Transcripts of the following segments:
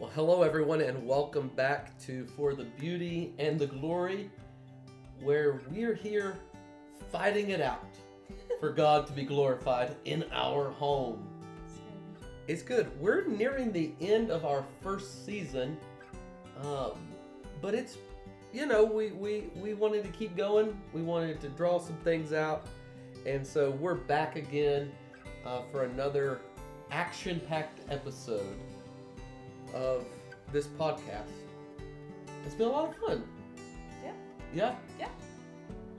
Well, hello everyone, and welcome back to For the Beauty and the Glory, where we're here fighting it out for God to be glorified in our home. It's good. We're nearing the end of our first season, um, but it's, you know, we, we, we wanted to keep going. We wanted to draw some things out, and so we're back again uh, for another action packed episode of this podcast. It's been a lot of fun. Yeah. Yeah? Yeah.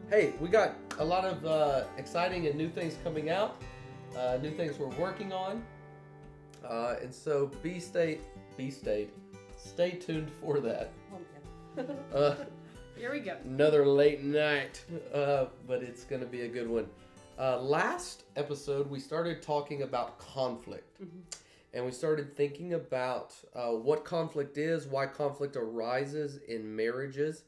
Hey, we got a lot of uh, exciting and new things coming out, uh, new things we're working on. Uh, and so be state, be state, stay tuned for that. Uh, Here we go. another late night, uh, but it's going to be a good one. Uh, last episode, we started talking about conflict. And we started thinking about uh, what conflict is, why conflict arises in marriages,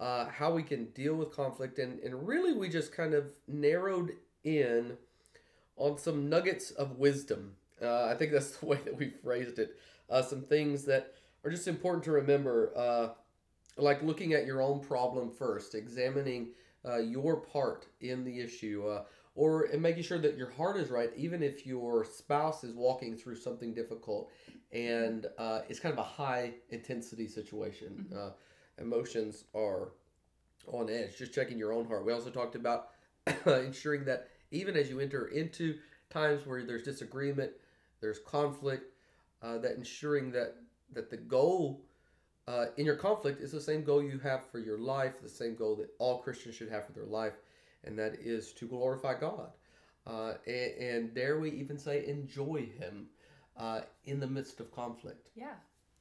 uh, how we can deal with conflict. And, and really, we just kind of narrowed in on some nuggets of wisdom. Uh, I think that's the way that we phrased it. Uh, some things that are just important to remember, uh, like looking at your own problem first, examining uh, your part in the issue, or and making sure that your heart is right, even if your spouse is walking through something difficult and uh, it's kind of a high intensity situation. Uh, emotions are on edge. Just checking your own heart. We also talked about ensuring that even as you enter into times where there's disagreement, there's conflict, uh, that ensuring that that the goal uh, in your conflict is the same goal you have for your life, the same goal that all Christians should have for their life, and that is to glorify God. Uh, and, and dare we even say enjoy Him uh, in the midst of conflict. Yeah.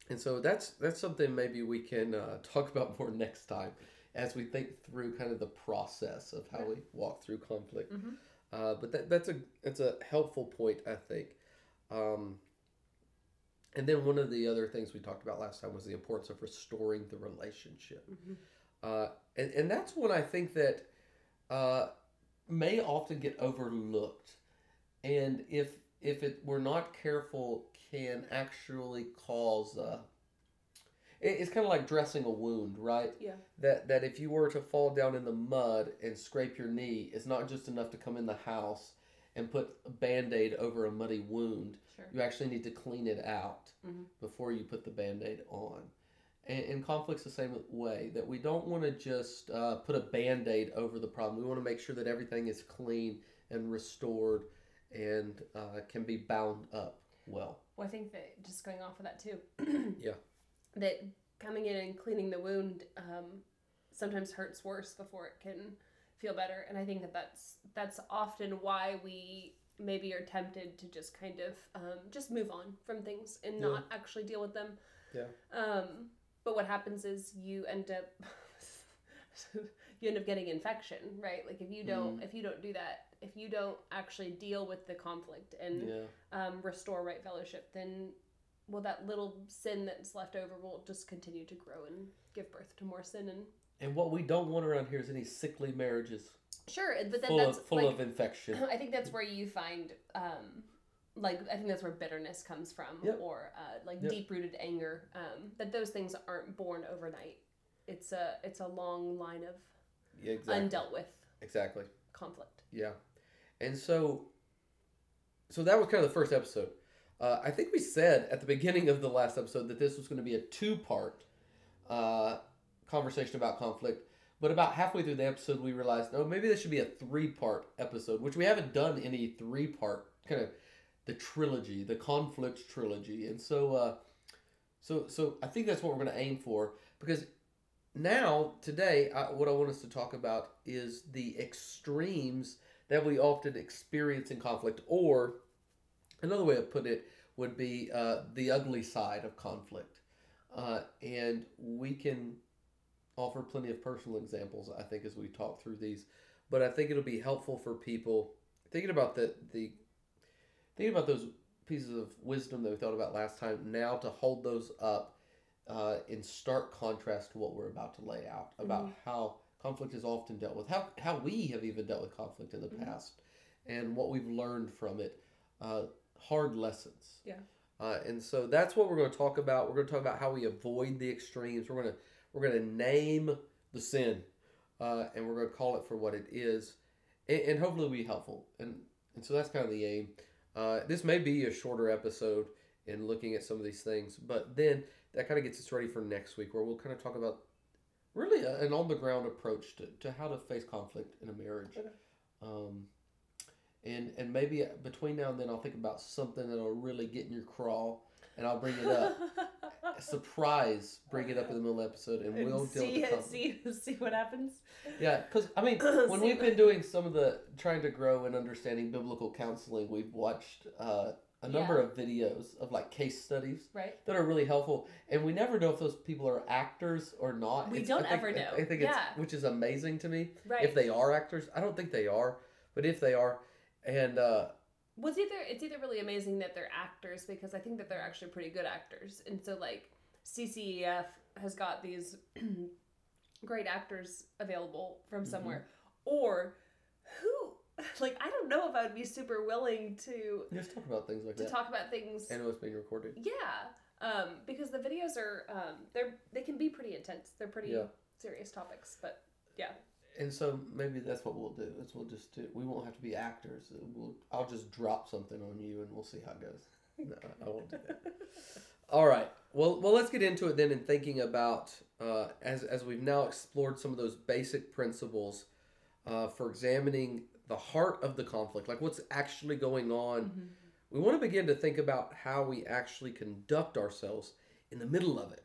And so that's that's something maybe we can uh, talk about more next time as we think through kind of the process of how we walk through conflict. Mhm. Uh, but that, that's a that's a helpful point, I think. Um, and then one of the other things we talked about last time was the importance of restoring the relationship. Mhm. Uh, and, and that's one I think that uh, may often get overlooked. And if if it we're not careful, can actually cause. Uh, it- it's kind of like dressing a wound, right? Yeah. That that if you were to fall down in the mud and scrape your knee, it's not just enough to come in the house and put a band-aid over a muddy wound. Sure. You actually need to clean it out Mhm. before you put the band-aid on. And, and conflict's the same way that we don't want to just uh, put a band-aid over the problem. We want to make sure that everything is clean and restored and uh, can be bound up well. Well, I think that just going off of that too. Yeah. That coming in and cleaning the wound um, sometimes hurts worse before it can feel better, and I think that that's that's often why we maybe are tempted to just kind of um, just move on from things and Yeah. not actually deal with them. Yeah. Um, but what happens is you end up you end up getting infection, right? Like if you don't if you don't do that, if you don't actually deal with the conflict and Yeah. um, restore right fellowship, then well, that little sin that's left over will just continue to grow and give birth to more sin. And And what we don't want around here is any sickly marriages sure, but then full that's of full like of infection. I think that's where you find. Um, like I think that's where bitterness comes from, Yep. or uh, like Yep. deep-rooted anger. Um, that those things aren't born overnight. It's a it's a long line of Yeah, exactly. undealt with exactly. conflict. Yeah, and so, so that was kind of the first episode. Uh, I think we said at the beginning of the last episode that this was going to be a two-part uh, conversation about conflict. But about halfway through the episode, we realized, oh, maybe this should be a three-part episode, which we haven't done any three-part kind of the trilogy, the conflict trilogy, and so, uh, so, so I think that's what we're going to aim for because now today, I, what I want us to talk about is the extremes that we often experience in conflict, or another way of put it would be uh, the ugly side of conflict. Uh, and we can offer plenty of personal examples, I think, as we talk through these. But I think it'll be helpful for people thinking about the, the thinking about those pieces of wisdom that we thought about last time now to hold those up uh, in stark contrast to what we're about to lay out about how conflict is often dealt with, how, how we have even dealt with conflict in the Mhm. past, and what we've learned from it. Uh, hard lessons. Yeah. Uh, and so that's what we're going to talk about. We're going to talk about how we avoid the extremes. We're going to we're going to name the sin, uh, and we're going to call it for what it is, and, and hopefully be helpful. And and so that's kind of the aim. Uh, this may be a shorter episode in looking at some of these things, but then that kind of gets us ready for next week, where we'll kind of talk about really a, an on the ground approach to, to how to face conflict in a marriage. Okay. Um, and and maybe between now and then I'll think about something that'll really get in your crawl, and I'll bring it up. Surprise, bring it up in the middle of the episode, and, And we'll deal with the conflict. see see what happens. Yeah, because I mean, when we've been doing some of the trying to grow and understanding biblical counseling, we've watched uh, a number Yeah. of videos of like case studies Right. that are really helpful, and we never know if those people are actors or not. We It's- don't think- ever know. I think Yeah. it's which is amazing to me. Right. If they are actors, I don't think they are, but if they are, and uh, well, it's either it's either really amazing that they're actors because I think that they're actually pretty good actors, and so like CCEF has got these great actors available from Mm-hmm. somewhere, or who like I don't know if I would be super willing to just talk about things like to that. talk about things. and it was being recorded. Yeah, um, because the videos are um, they're they can be pretty intense. They're pretty Yeah. serious topics, but yeah, And so maybe that's what we'll do. Is we'll just do. We won't have to be actors. We'll, I'll just drop something on you, and we'll see how it goes. No, I won't do that. All right. Well, well, let's get into it then. In thinking about uh, as as we've now explored some of those basic principles uh, for examining the heart of the conflict, like what's actually going on. We want to begin to think about how we actually conduct ourselves in the middle of it.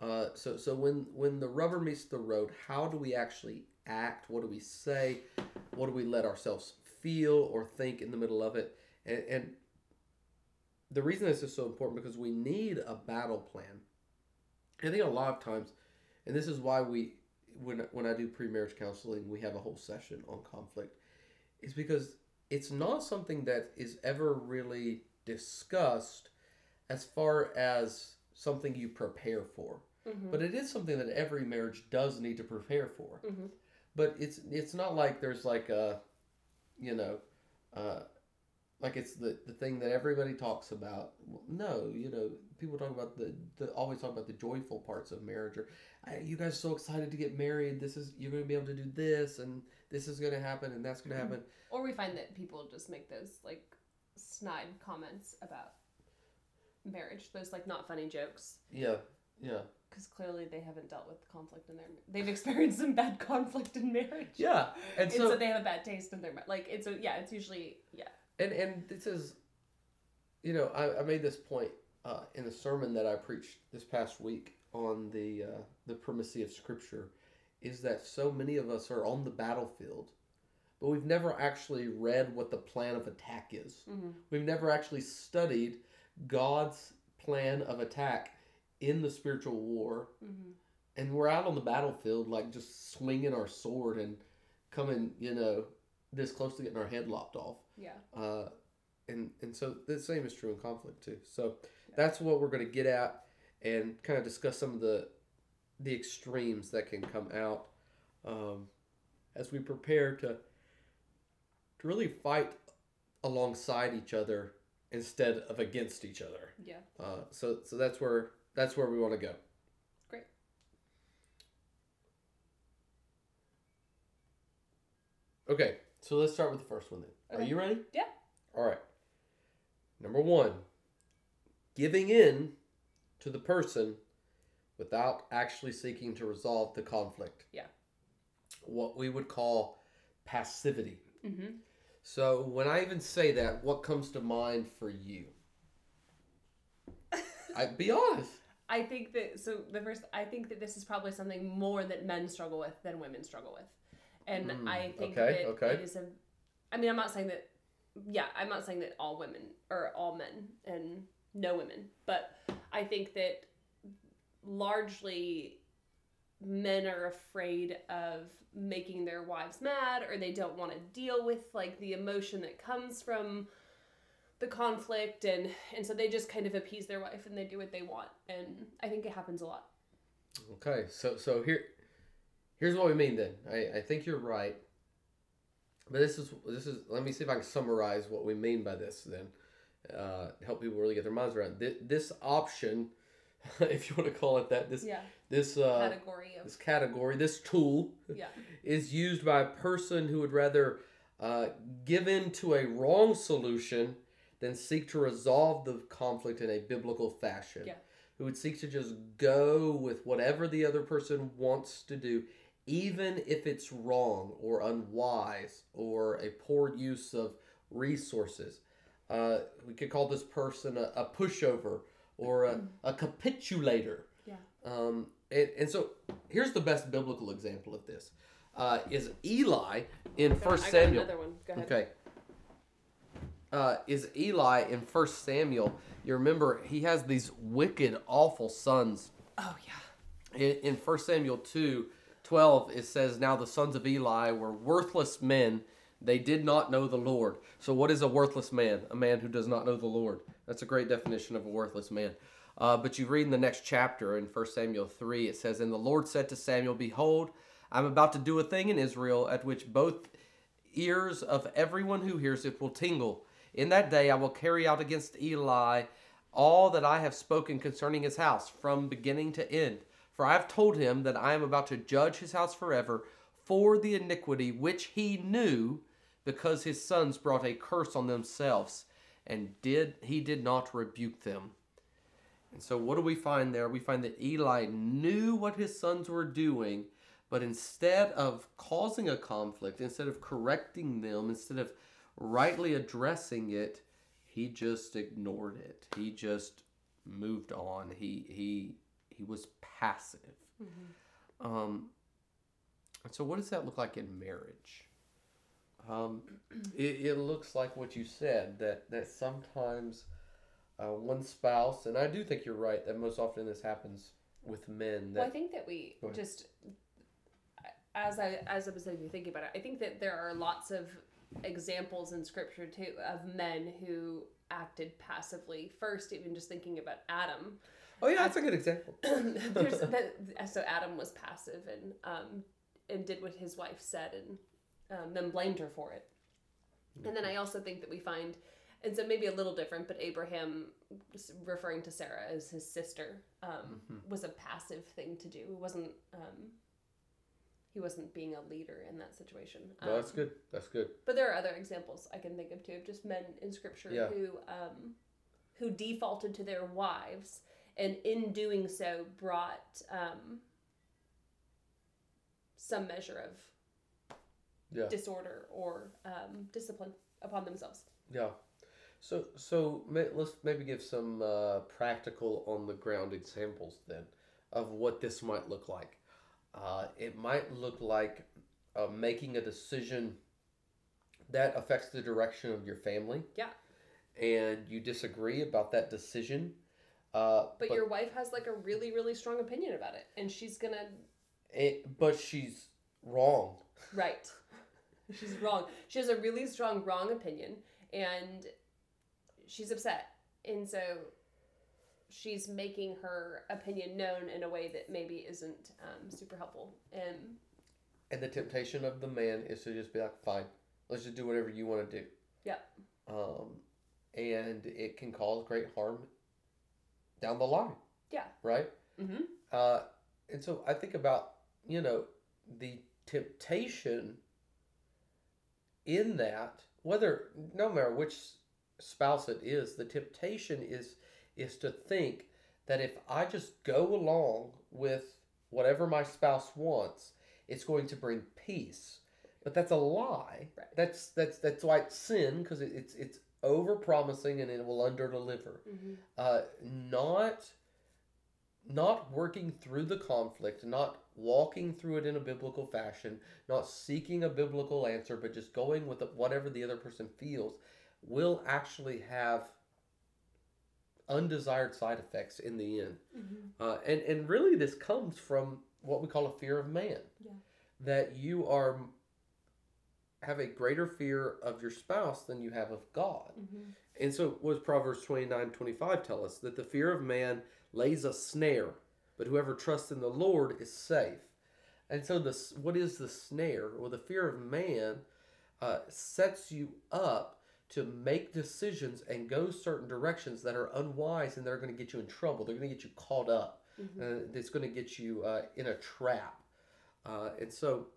Uh, so, so when when the rubber meets the road, how do we actually act? What do we say? What do we let ourselves feel or think in the middle of it? And, and the reason this is so important because we need a battle plan. I think a lot of times, and this is why we when when I do pre-marriage counseling, we have a whole session on conflict, is because it's not something that is ever really discussed as far as something you prepare for. Mhm. But it is something that every marriage does need to prepare for. Mhm. But it's it's not like there's like a, you know, uh, like it's the, the thing that everybody talks about. Well, No, you know, people talk about the, the always talk about the joyful parts of marriage or you guys are so excited to get married. This is you're going to be able to do this and this is going to happen and that's going to happen. Or we find that people just make those like snide comments about marriage, those like not funny jokes, Yeah, yeah, because clearly they haven't dealt with conflict in their. They've experienced some bad conflict in marriage. yeah. And And so, so, they have a bad taste in their mouth. Like it's a yeah, it's usually yeah. and and this is, you know, I, I made this point uh, in the sermon that I preached this past week on the uh, the primacy of Scripture, is that so many of us are on the battlefield, but we've never actually read what the plan of attack is. Mm-hmm. We've never actually studied God's plan of attack in the spiritual war, Mm-hmm. and we're out on the battlefield like just swinging our sword and coming, you know, this close to getting our head lopped off. Yeah. Uh, and and so the same is true in conflict too. So that's what we're going to get at and kind of discuss some of the the extremes that can come out um, as we prepare to to really fight alongside each other instead of against each other. Yeah. Uh, so so that's where that's where we want to go. Great. Okay, so let's start with the first one then. Are you ready? Yeah. All right. Number one, giving in to the person without actually seeking to resolve the conflict. Yeah. What we would call passivity. Mm-hmm. So when I even say that, what comes to mind for you? I be honest. I think that so the first I think that this is probably something more that men struggle with than women struggle with. And Mm, I think okay, that okay. it is a I mean I'm not saying that yeah, I'm not saying that all women or all men and no women, but I think that largely men are afraid of making their wives mad or they don't want to deal with like the emotion that comes from the conflict and and so they just kind of appease their wife and they do what they want and i think it happens a lot Okay, so so here, here's what we mean then. I, I think you're right, but this is this is. Let me see if I can summarize what we mean by this then, uh, help people really get their minds around this, this option, if you want to call it that. This Yeah. this uh, Category of this category, this tool yeah. is used by a person who would rather uh, give in to a wrong solution than seek to resolve the conflict in a biblical fashion. Yeah. Who would seek to just go with whatever the other person wants to do, even if it's wrong or unwise or a poor use of resources. Uh, we could call this person a, a pushover or a, a capitulator. Yeah. Um, and, and so here's the best biblical example of this uh, is Eli in First Samuel. another one. Go ahead. Okay. Uh, is Eli in First Samuel? You remember he has these wicked, awful sons. Oh yeah. In, in 1 Samuel 2 12, it says, Now the sons of Eli were worthless men. They did not know the Lord. So, what is a worthless man? A man who does not know the Lord. That's a great definition of a worthless man. Uh, but you read in the next chapter in 1 Samuel 3, it says, And the Lord said to Samuel, Behold, I'm about to do a thing in Israel at which both ears of everyone who hears it will tingle. In that day I will carry out against Eli all that I have spoken concerning his house, from beginning to end. For I have told him that I am about to judge his house forever for the iniquity which he knew, because his sons brought a curse on themselves, and did he did not rebuke them. And so what do we find there? We find that Eli knew what his sons were doing, but instead of causing a conflict, instead of correcting them, instead of rightly addressing it, he just ignored it. He just moved on. He he he was passive. Um, so, what does that look like in marriage? Um, it, it looks like what you said that that sometimes uh, one spouse, and I do think you're right that most often this happens with men. That Well, I think that we just, as I as I was thinking about it, I think that there are lots of examples in scripture too of men who acted passively. First, even just thinking about Adam, oh yeah, that's a good example. there's that, so Adam was passive and um, and did what his wife said and um, then blamed her for it. And then I also think that we find, and so maybe a little different, but Abraham referring to Sarah as his sister um, was a passive thing to do. It wasn't. Um, he wasn't being a leader in that situation. No, that's Um, good. That's good. But there are other examples I can think of too of just men in scripture Yeah. who um, who defaulted to their wives and in doing so brought um, some measure of Yeah. disorder or um, discipline upon themselves. Yeah. So so may, let's maybe give some uh, practical on the ground examples then of what this might look like. Uh, it might look like uh, making a decision that affects the direction of your family. Yeah. And you disagree about that decision. Uh, But, your wife has like a really really strong opinion about it, and she's gonna it, but she's wrong. right. she's wrong. She has a really strong wrong opinion, and she's upset, and so she's making her opinion known in a way that maybe isn't um, super helpful. And And the temptation of the man is to just be like, fine, let's just do whatever you want to do. Yeah. Um, and it can cause great harm down the line. Yeah. Right? mm-hmm. Uh, and so I think about, you know, the temptation in that, whether, no matter which spouse it is, the temptation is is to think that if I just go along with whatever my spouse wants, it's going to bring peace. But that's a lie. Right. That's that's that's why it's sin because it, it's it's over promising and it will under deliver. Mm-hmm. Uh, not not working through the conflict, not walking through it in a biblical fashion, not seeking a biblical answer, but just going with whatever the other person feels, will actually have undesired side effects in the end. Mm-hmm. Uh, and and really, this comes from what we call a fear of man. Yeah. That you are have a greater fear of your spouse than you have of God. Mm-hmm. And so, what does Proverbs 29 25 tell us? That the fear of man lays a snare, but whoever trusts in the Lord is safe. And so, this what is the snare? Well, the fear of man uh, sets you up to make decisions and go certain directions that are unwise and they're going to get you in trouble. They're going to get you caught up. Mhm. Uh, it's going to get you uh, in a trap. Uh, and so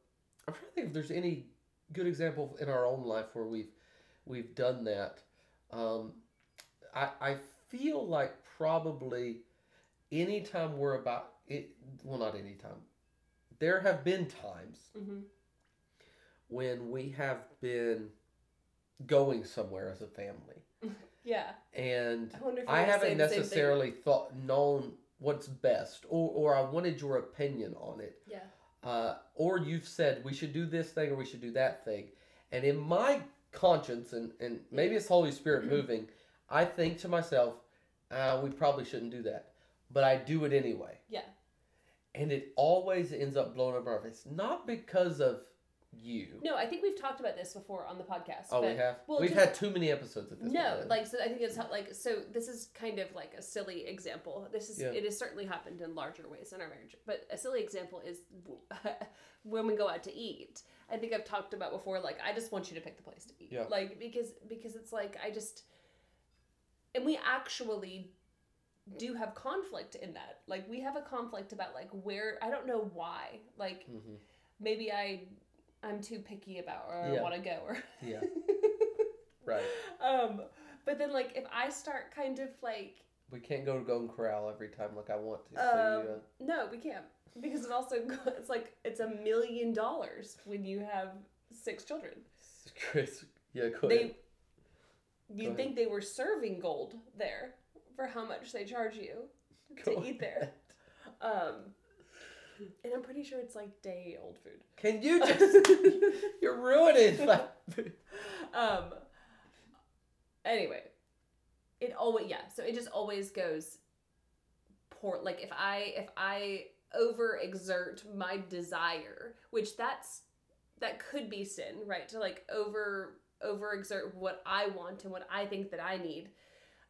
I'm trying to think if there's any good example in our own life where we've we've done that. Um, I, I feel like probably anytime we're about it, well, not anytime. There have been times Mhm. when we have been going somewhere as a family, Yeah. and I I you're gonna say haven't necessarily thought known what's best, or or I wanted your opinion on it, Yeah. uh, or you've said we should do this thing or we should do that thing, and in my conscience and and maybe it's Holy Spirit moving, I think to myself, uh, we probably shouldn't do that, but I do it anyway. Yeah. And it always ends up blowing up our face, not because of you. No, I think we've talked about this before on the podcast. Oh, but we have. well, We've just- had too many episodes at this no, point. like so I think it's how, like so this is kind of like a silly example. This is Yeah. it has certainly happened in larger ways in our marriage, but a silly example is when we go out to eat. I think I've talked about before like I just want you to pick the place to eat. Yeah. Like because because it's like I just and we actually do have conflict in that. Like we have a conflict about like where I don't know why. Like hmm maybe I I'm too picky about or I Yeah. want to go or Yeah. Right. um but then like if I start kind of like We can't go to Golden Corral every time like I want to. um, so you, uh, no we can't because it also it's like it's a million dollars when you have six children Chris, yeah, go they ahead. you'd ahead. think they were serving gold there for how much they charge you Go to eat there um and I'm pretty sure it's like day old food Can you just? you're ruining. my- um anyway it always yeah so it just always goes poor like if i if i overexert my desire which that's that could be sin right to like over overexert what i want and what i think that i need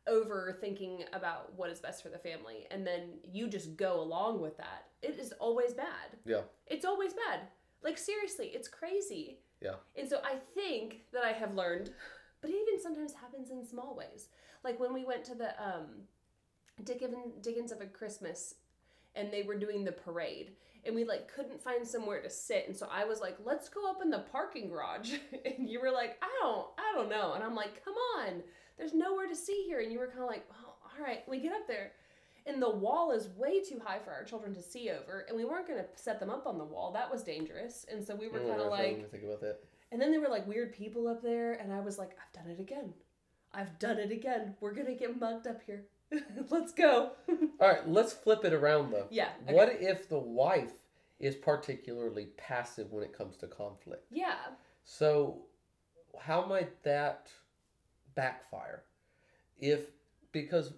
over thinking about what is best for the family and then you just go along with that it is always bad Yeah. it's always bad like seriously it's crazy Yeah. and so I think that I have learned, but it even sometimes happens in small ways. Like when we went to the um, Dickens, Dickens of a Christmas, and they were doing the parade, and we like couldn't find somewhere to sit, and so I was like, "Let's go up in the parking garage," and you were like, "I don't, I don't know," and I'm like, "Come on, there's nowhere to see here," and you were kind of like, "Oh, all right." We get up there. And the wall is way too high for our children to see over, and we weren't going to set them up on the wall. That was dangerous. And so we were mm, Oh, kind of gosh, I didn't like, think about that. and then there were like weird people up there, and I was like, I've done it again. I've done it again. We're gonna get mugged up here. Let's go. All right, let's flip it around though. yeah. okay. What if the wife is particularly passive when it comes to conflict? Yeah. So, how might that backfire? If because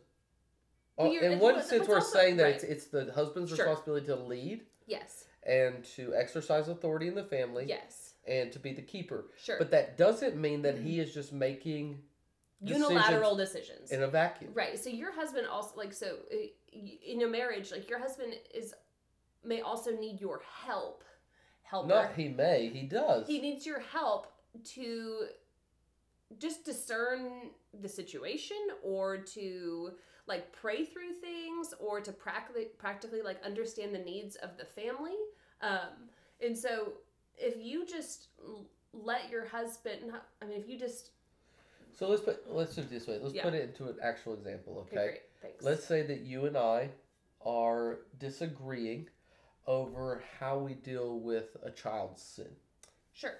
Well, uh, in one sense we're also- saying that right. it's it's the husband's Sure. responsibility to lead Yes. and to exercise authority in the family Yes. and to be the keeper. Sure. But that doesn't mean that he is just making Unilateral decisions. in a vacuum. Right. So your husband also like so uh, in a marriage, like your husband is may also need your help. help Not he may, he does. he needs your help to just discern the situation or to like pray through things or to practically practically like understand the needs of the family um and so if you just let your husband i mean if you just so let's put let's do it this way. Let's Yeah. put it into an actual example, okay, okay? great thanks Let's say that you and I are disagreeing over how we deal with a child's sin. sure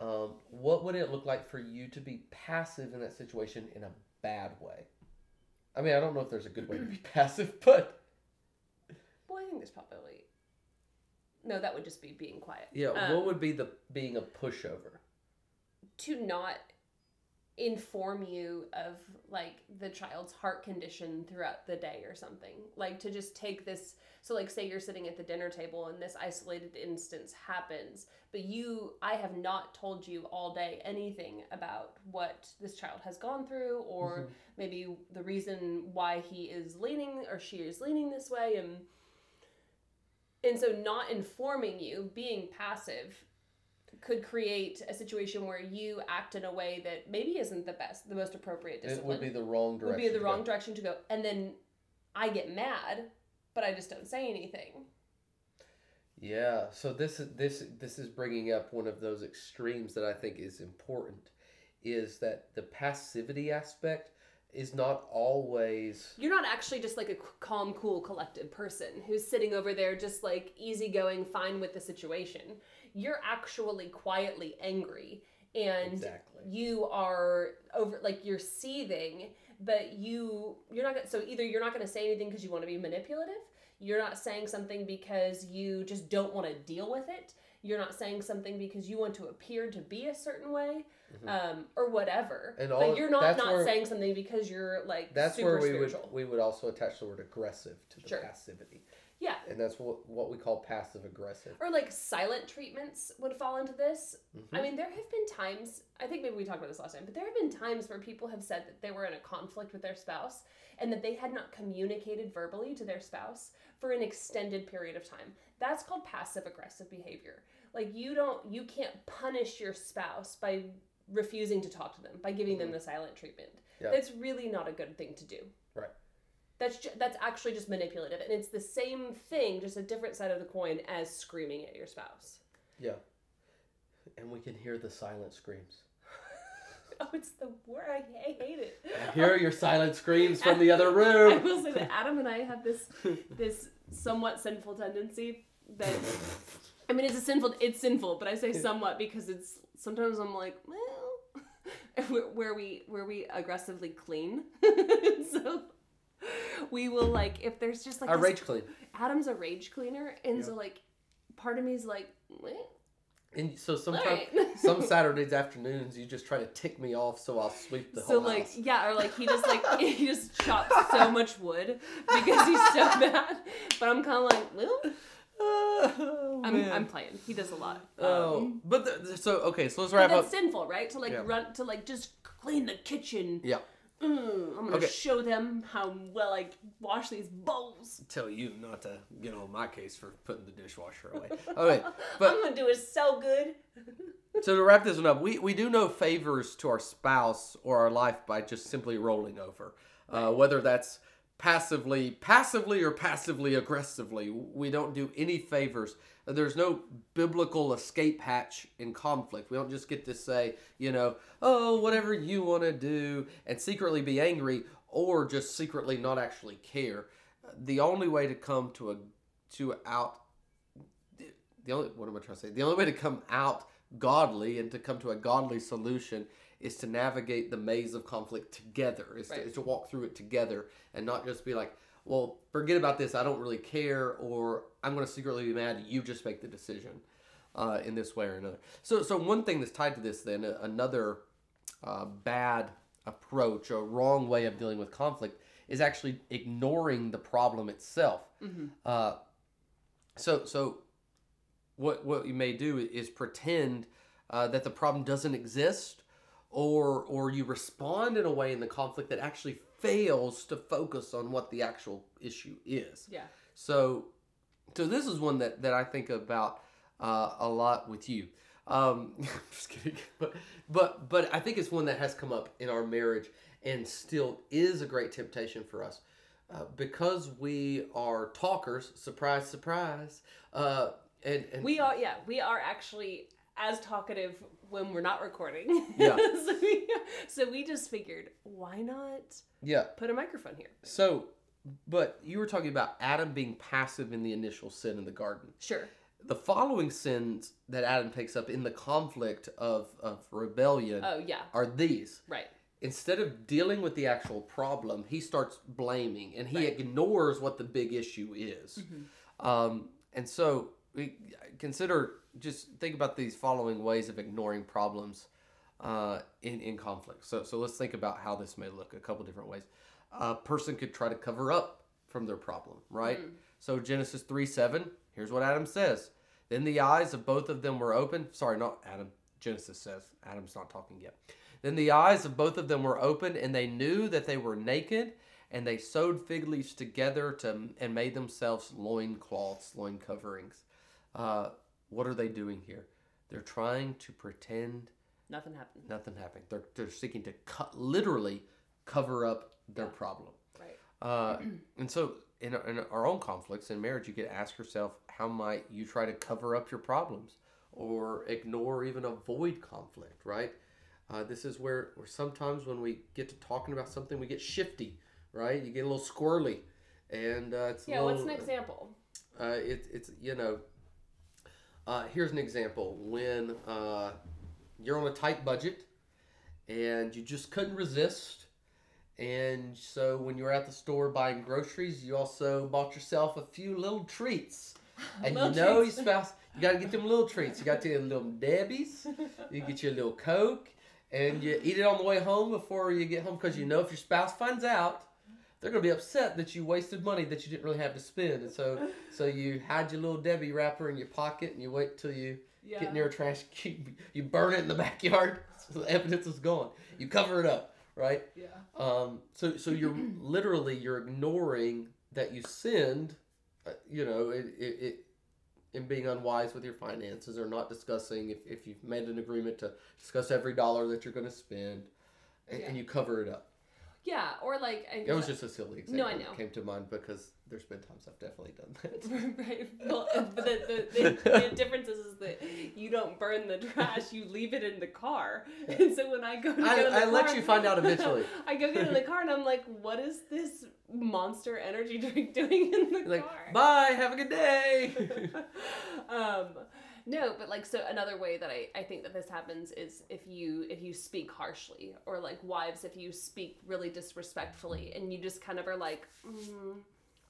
Um, what would it look like for you to be passive in that situation in a bad way? I mean, I don't know if there's a good way to be passive, but well i think there's probably no that would just be being quiet yeah, Um, what would be the being a pushover? to not inform you of like the child's heart condition throughout the day or something like to just take this so like say you're sitting at the dinner table and this isolated instance happens but you i have not told you all day anything about what this child has gone through or Mhm. maybe the reason why he is leaning or she is leaning this way and and so not informing you being passive could create a situation where you act in a way that maybe isn't the best, the most appropriate discipline. It would be the wrong direction. It would be the wrong go. direction to go, and then I get mad, but I just don't say anything. Yeah. So this is this this is bringing up one of those extremes that I think is important, is that the passivity aspect is not always. You're not actually just like a calm, cool, collected person who's sitting over there just like easygoing, fine with the situation. You're actually quietly angry and Exactly. you are over like you're seething, but you you're not gonna so either you're not gonna say anything because you want to be manipulative, you're not saying something because you just don't want to deal with it. You're not saying something because you want to appear to be a certain way, um, or whatever. Mm-hmm. And all- but you're not not where- saying something because you're like That's where we spiritual. would we would also attach the word aggressive to the Sure. passivity, Yeah. and that's what what we call passive aggressive. Or like silent treatments would fall into this. Mm-hmm. I mean, there have been times, I think maybe we talked about this last time, but there have been times where people have said that they were in a conflict with their spouse and that they had not communicated verbally to their spouse for an extended period of time. That's called passive aggressive behavior. Like you don't you can't punish your spouse by refusing to talk to them, by giving them the silent treatment. Mm-hmm. Yeah. That's really not a good thing to do. Right. That's ju- that's actually just manipulative, and it's the same thing, just a different side of the coin as screaming at your spouse. Yeah. And we can hear the silent screams. Oh, it's the word. I ha- hate it. I hear your silent screams from the other room. I will say that Adam and I have this this somewhat sinful tendency that I mean it's a sinful it's sinful, but I say somewhat because it's sometimes I'm like, where- we where we aggressively clean. so we will like if there's just like I rage clean. Adam's a rage cleaner, and Yeah. so like part of me is like, well, And so sometimes, Alright. some Saturdays afternoons, you just try to tick me off, so I'll sweep the whole so whole like house. yeah, or like he just like he just chops so much wood because he's so mad. But I'm kind of like, well, Oh, I'm. I'm playing. He does a lot. Oh, Um, but the, so okay, so let's but wrap that's up. sinful, right? To like Yeah. run to like just clean the kitchen. Yeah, Mm, I'm gonna Okay. show them how well I wash these bowls. tell you not to get on my case for putting the dishwasher away. Okay, but I'm gonna do it so good. so to wrap this one up, we, we do no favors to our spouse or our life by just simply rolling over, uh, whether that's passively, passively or passively aggressively. We don't do any favors. There's no biblical escape hatch in conflict. We don't just get to say, you know, oh, whatever you want to do, and secretly be angry, or just secretly not actually care. The only way to come to a to out the only what am I trying to say? The only way to come out godly and to come to a godly solution is to navigate the maze of conflict together. Is, Right. to, is to walk through it together and not just be like, well, forget about this. I don't really care, or I'm going to secretly be mad. You just make the decision uh, in this way or another. So, so one thing that's tied to this, then another uh, bad approach, a wrong way of dealing with conflict, is actually ignoring the problem itself. Uh, so, so what what you may do is pretend uh, that the problem doesn't exist, or or you respond in a way in the conflict that actually fails to focus on what the actual issue is. Yeah. So, so this is one that, that I think about uh, a lot with you. Um, just kidding, but but but I think it's one that has come up in our marriage and still is a great temptation for us uh, because we are talkers. Surprise, surprise. Uh, and, and We are, yeah, we are actually as talkative when we're not recording. Yeah. so, we, so we just figured, why not yeah. put a microphone here? So, but you were talking about Adam being passive in the initial sin in the garden. Sure. The following sins that Adam takes up in the conflict of, of rebellion Oh, yeah. are these. Right. Instead of dealing with the actual problem, he starts blaming and he Right. Mm-hmm. ignores what the big issue is. Um, and so consider just think about these following ways of ignoring problems uh, in in conflict. So so let's think about how this may look. A couple different ways. A person could try to cover up from their problem, right? So Genesis three seven. Here's what Adam says. Then the eyes of both of them were open. Sorry, not Adam. Genesis says. Adam's not talking yet. Then the eyes of both of them were open, and they knew that they were naked, and they sewed fig leaves together to and made themselves loin cloths, loin coverings. Uh, what are they doing here? They're trying to pretend Nothing happened. nothing happened. They're, they're seeking to cut, literally cover up their Yeah. problem. Right. Uh, and so, in, our- in our own conflicts in marriage, you could ask yourself, how might you try to cover up your problems or ignore or even avoid conflict, right? Uh, this is where, where sometimes when we get to talking about something, we get shifty, right? You get a little squirrely. And uh, it's Yeah, what's an example? uh, it, it's you know uh, here's an example. When uh, you're on a tight budget and you just couldn't resist and so when you were at the store buying groceries you also bought yourself a few little treats. And you know treats. your spouse you got to get them little treats. You got to get little debbie's. You get your little coke and you eat it on the way home before you get home because you know if your spouse finds out they're gonna be upset that you wasted money that you didn't really have to spend, and so so you hide your little Debbie wrapper in your pocket and you wait till you Yeah. get near a trash. You, you burn it in the backyard so the evidence is gone. You cover it up, right? Yeah. Um, so so you're literally you're ignoring that you sinned, uh, you know, it, it, it in being unwise with your finances or not discussing if, if you've made an agreement to discuss every dollar that you're going to spend, and, and you cover it up. Yeah, or like I It was just a silly example No, I that know. came to mind because there's been times I've definitely done that. right. Well, uh, but the, the, the, the difference is, is that you don't burn the trash; you leave it in the car. And so when I go to I- the car I let you find out eventually. I go get in the car and I'm like, "What is this Monster Energy drink doing in the like, car?" bye, have a good day. um, no, but like so another way that I, I think that this happens is if you if you speak harshly or like wives if you speak really disrespectfully and you just kind of are like mm, I'm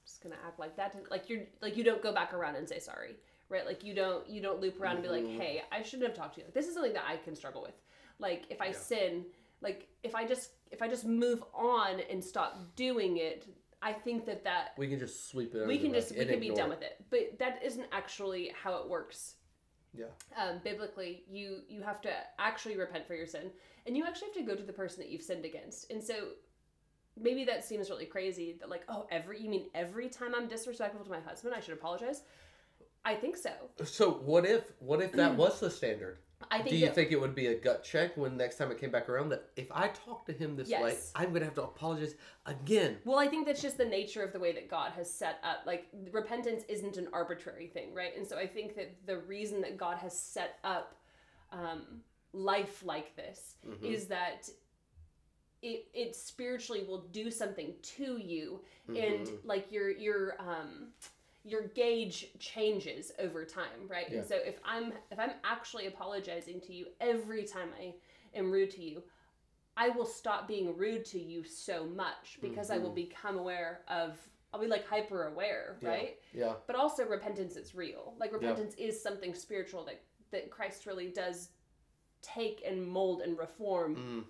just gonna act like that like you're like you don't go back around and say sorry right like you don't you don't loop around and be like Mhm. hey I shouldn't have talked to you this is something that I can struggle with like if I Yeah. sin like if I just if I just move on and stop doing it I think that that we can just sweep it. We can just we can be done with it but that isn't actually how it works Yeah. um, biblically you you have to actually repent for your sin and you actually have to go to the person that you've sinned against and so maybe that seems really crazy that like oh every you mean every time i'm disrespectful to my husband i should apologize i think so So what if what if that was the standard? I think Do you that, think it would be a gut check when next time it came back around that if I talk to him this way, I'm gonna have to apologize again? well i think that's just the nature of the way that god has set up like repentance isn't an arbitrary thing right and so i think that the reason that god has set up um, life like this Mhm. is that it it spiritually will do something to you and Mhm. like your your um your gauge changes over time right Yeah. and so if i'm if i'm actually apologizing to you every time i am rude to you i will stop being rude to you so much because i will Mhm. become aware of i'll be like hyper aware Yeah. right Yeah. but also repentance is real like repentance is something spiritual that that christ really does take and mold and reform Mm,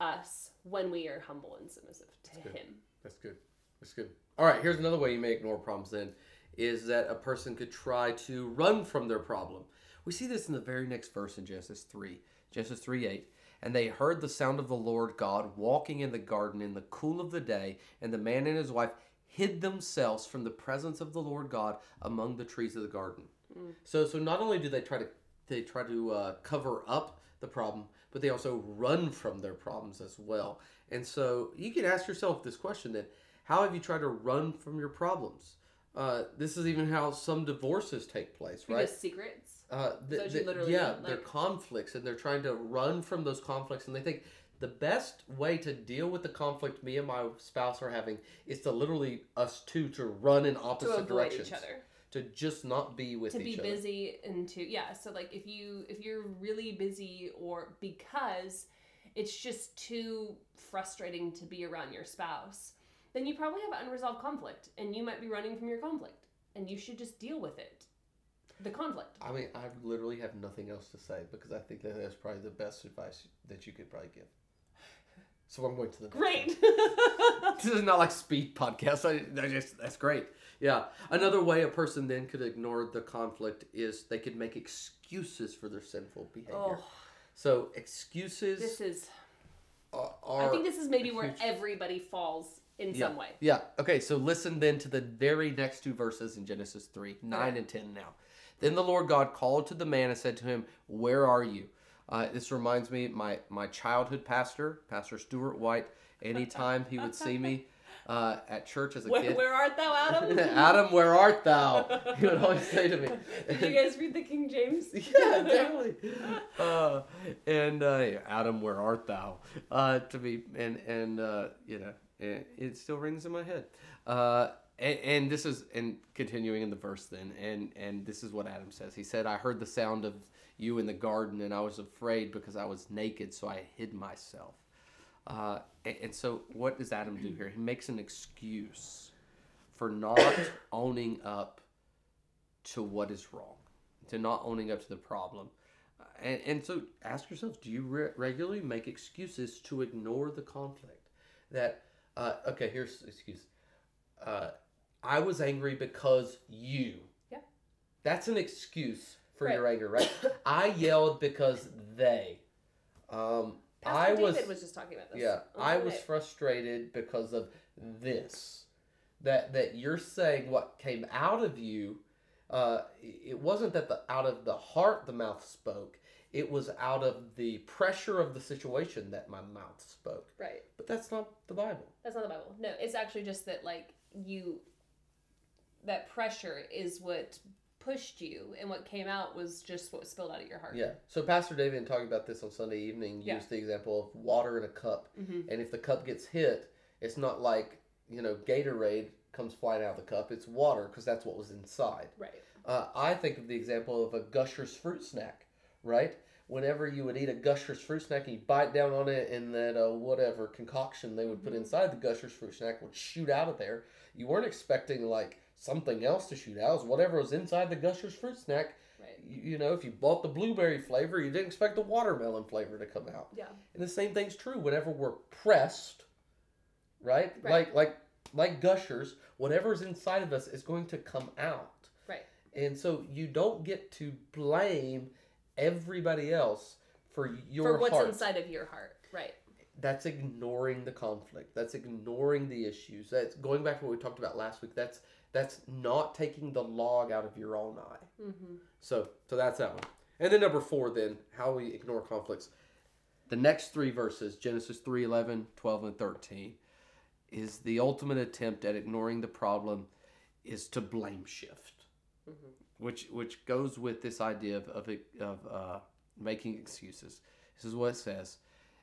us when we are humble and submissive to That's him that's good. That's good. All right. Here's another way you may ignore problems. Then is that a person could try to run from their problem. We see this in the very next verse in Genesis three. Genesis three eight. And they heard the sound of the Lord God walking in the garden in the cool of the day, and the man and his wife hid themselves from the presence of the Lord God among the trees of the garden. Mm. So, so not only do they try to they try to uh, cover up the problem, but they also run from their problems as well. And so you can ask yourself this question: Then, how have you tried to run from your problems? Uh, this is even how some divorces take place, right? because secrets Uh, th- So you th- literally, yeah, like- they're conflicts, and they're trying to run from those conflicts, and they think the best way to deal with the conflict me and my spouse are having is to literally us two to run in to opposite avoid directions, each other to just not be with each other. to each be other. busy and to yeah so like if you if you're really busy or because it's just too frustrating to be around your spouse then you probably have unresolved conflict and you might be running from your conflict and you should just deal with it the conflict I mean, I literally have nothing else to say because I think that that's probably the best advice that you could probably give. So I'm going to the great this is not like speed podcast. I, I just that's great. Yeah. Another way a person then could ignore the conflict is they could make excuses for their sinful behavior. oh So excuses this is are, are i think this is maybe where everybody falls in Yeah. some way Yeah. Okay. So listen then to the very next two verses in Genesis 3, 9 and 10 now. Then the Lord God called to the man and said to him, Where are you? Uh, this reminds me, my, my childhood pastor, Pastor Stuart White, anytime he would see me uh, at church as a Where, kid, where art thou, Adam? Adam, where art thou? He would always say to me. Did you guys read the King James? yeah, definitely. Uh, and uh, yeah, Adam, where art thou? Uh, to me, and and uh, you know, it, it still rings in my head. Uh, and, and this is and continuing in the verse then, and and this is what Adam says. He said, "I heard the sound of you in the garden, and I was afraid because I was naked, so I hid myself." Uh, and, and so, what does Adam do here? He makes an excuse for not owning up to what is wrong, to not owning up to the problem. And, and so ask yourself do you re- regularly make excuses to ignore the conflict? That, uh, okay, here's excuse. Uh, I was angry because you. Yeah. That's an excuse for Right. your anger, right? I yelled because they. Um, Pastor I was. David was just talking about this. Yeah, I was frustrated because of this. That that you're saying what came out of you, uh, it wasn't that the out of the heart the mouth spoke. It was out of the pressure of the situation that my mouth spoke. Right. But that's not the Bible. That's not the Bible. No, it's actually just that like you that pressure is what pushed you and what came out was just what spilled out of your heart. Yeah. So Pastor David, in talking about this on Sunday evening, Yeah. used the example of water in a cup, Mhm. and if the cup gets hit, it's not like you know Gatorade comes flying out of the cup. It's water because that's what was inside. Right. Uh, I think of the example of a Gushers fruit snack, right? Whenever you would eat a Gushers fruit snack and you bite down on it, and that uh, whatever concoction they would put Mhm. inside the Gushers fruit snack would shoot out of there. You weren't expecting like something else to shoot out. It was whatever was inside the Gushers fruit snack. Right. You, you know, if you bought the blueberry flavor, you didn't expect the watermelon flavor to come out. Yeah. And the same thing's true whenever we're pressed, right? Right. Like like like gushers, whatever's inside of us is going to come out. Right. And so you don't get to blame everybody else for your For what's heart. inside of your heart. Right. That's ignoring the conflict. That's ignoring the issues. That's going back to what we talked about last week. That's that's not taking the log out of your own eye. Mm-hmm. So so that's that one. And then number four then, how we ignore conflicts. The next three verses, Genesis 3, 11, 12, and 13, is the ultimate attempt at ignoring the problem is to blame shift. Mhm. Which which goes with this idea of of, of uh, making excuses. This is what it says.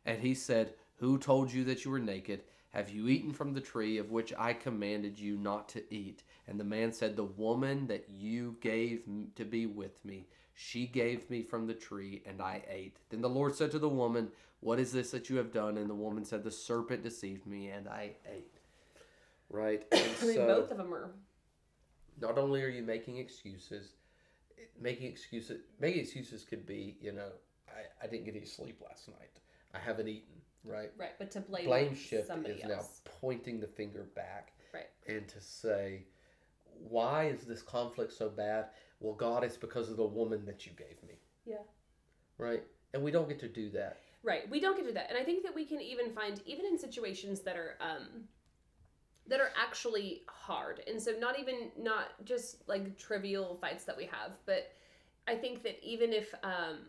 And he said, Who told you that you were naked? Have you eaten from the tree of which I commanded you not to eat? And the man said, The woman that you gave to be with me, she gave me from the tree, and I ate. Then the Lord said to the woman, What is this that you have done? And the woman said, The serpent deceived me, and I ate. Right? And I mean, so, both of them are. Not only are you making excuses, making excuses, making excuses could be, you know, I, I didn't get any sleep last night. I haven't eaten, right? Right. But to blame, Blame shift is else. now pointing the finger back. Right. And to say, why is this conflict so bad? Well, God, it's because of the woman that you gave me. Yeah. Right? And we don't get to do that. Right. We don't get to do that. And I think that we can even find even in situations that are um that are actually hard. And so not even not just like trivial fights that we have, but I think that even if um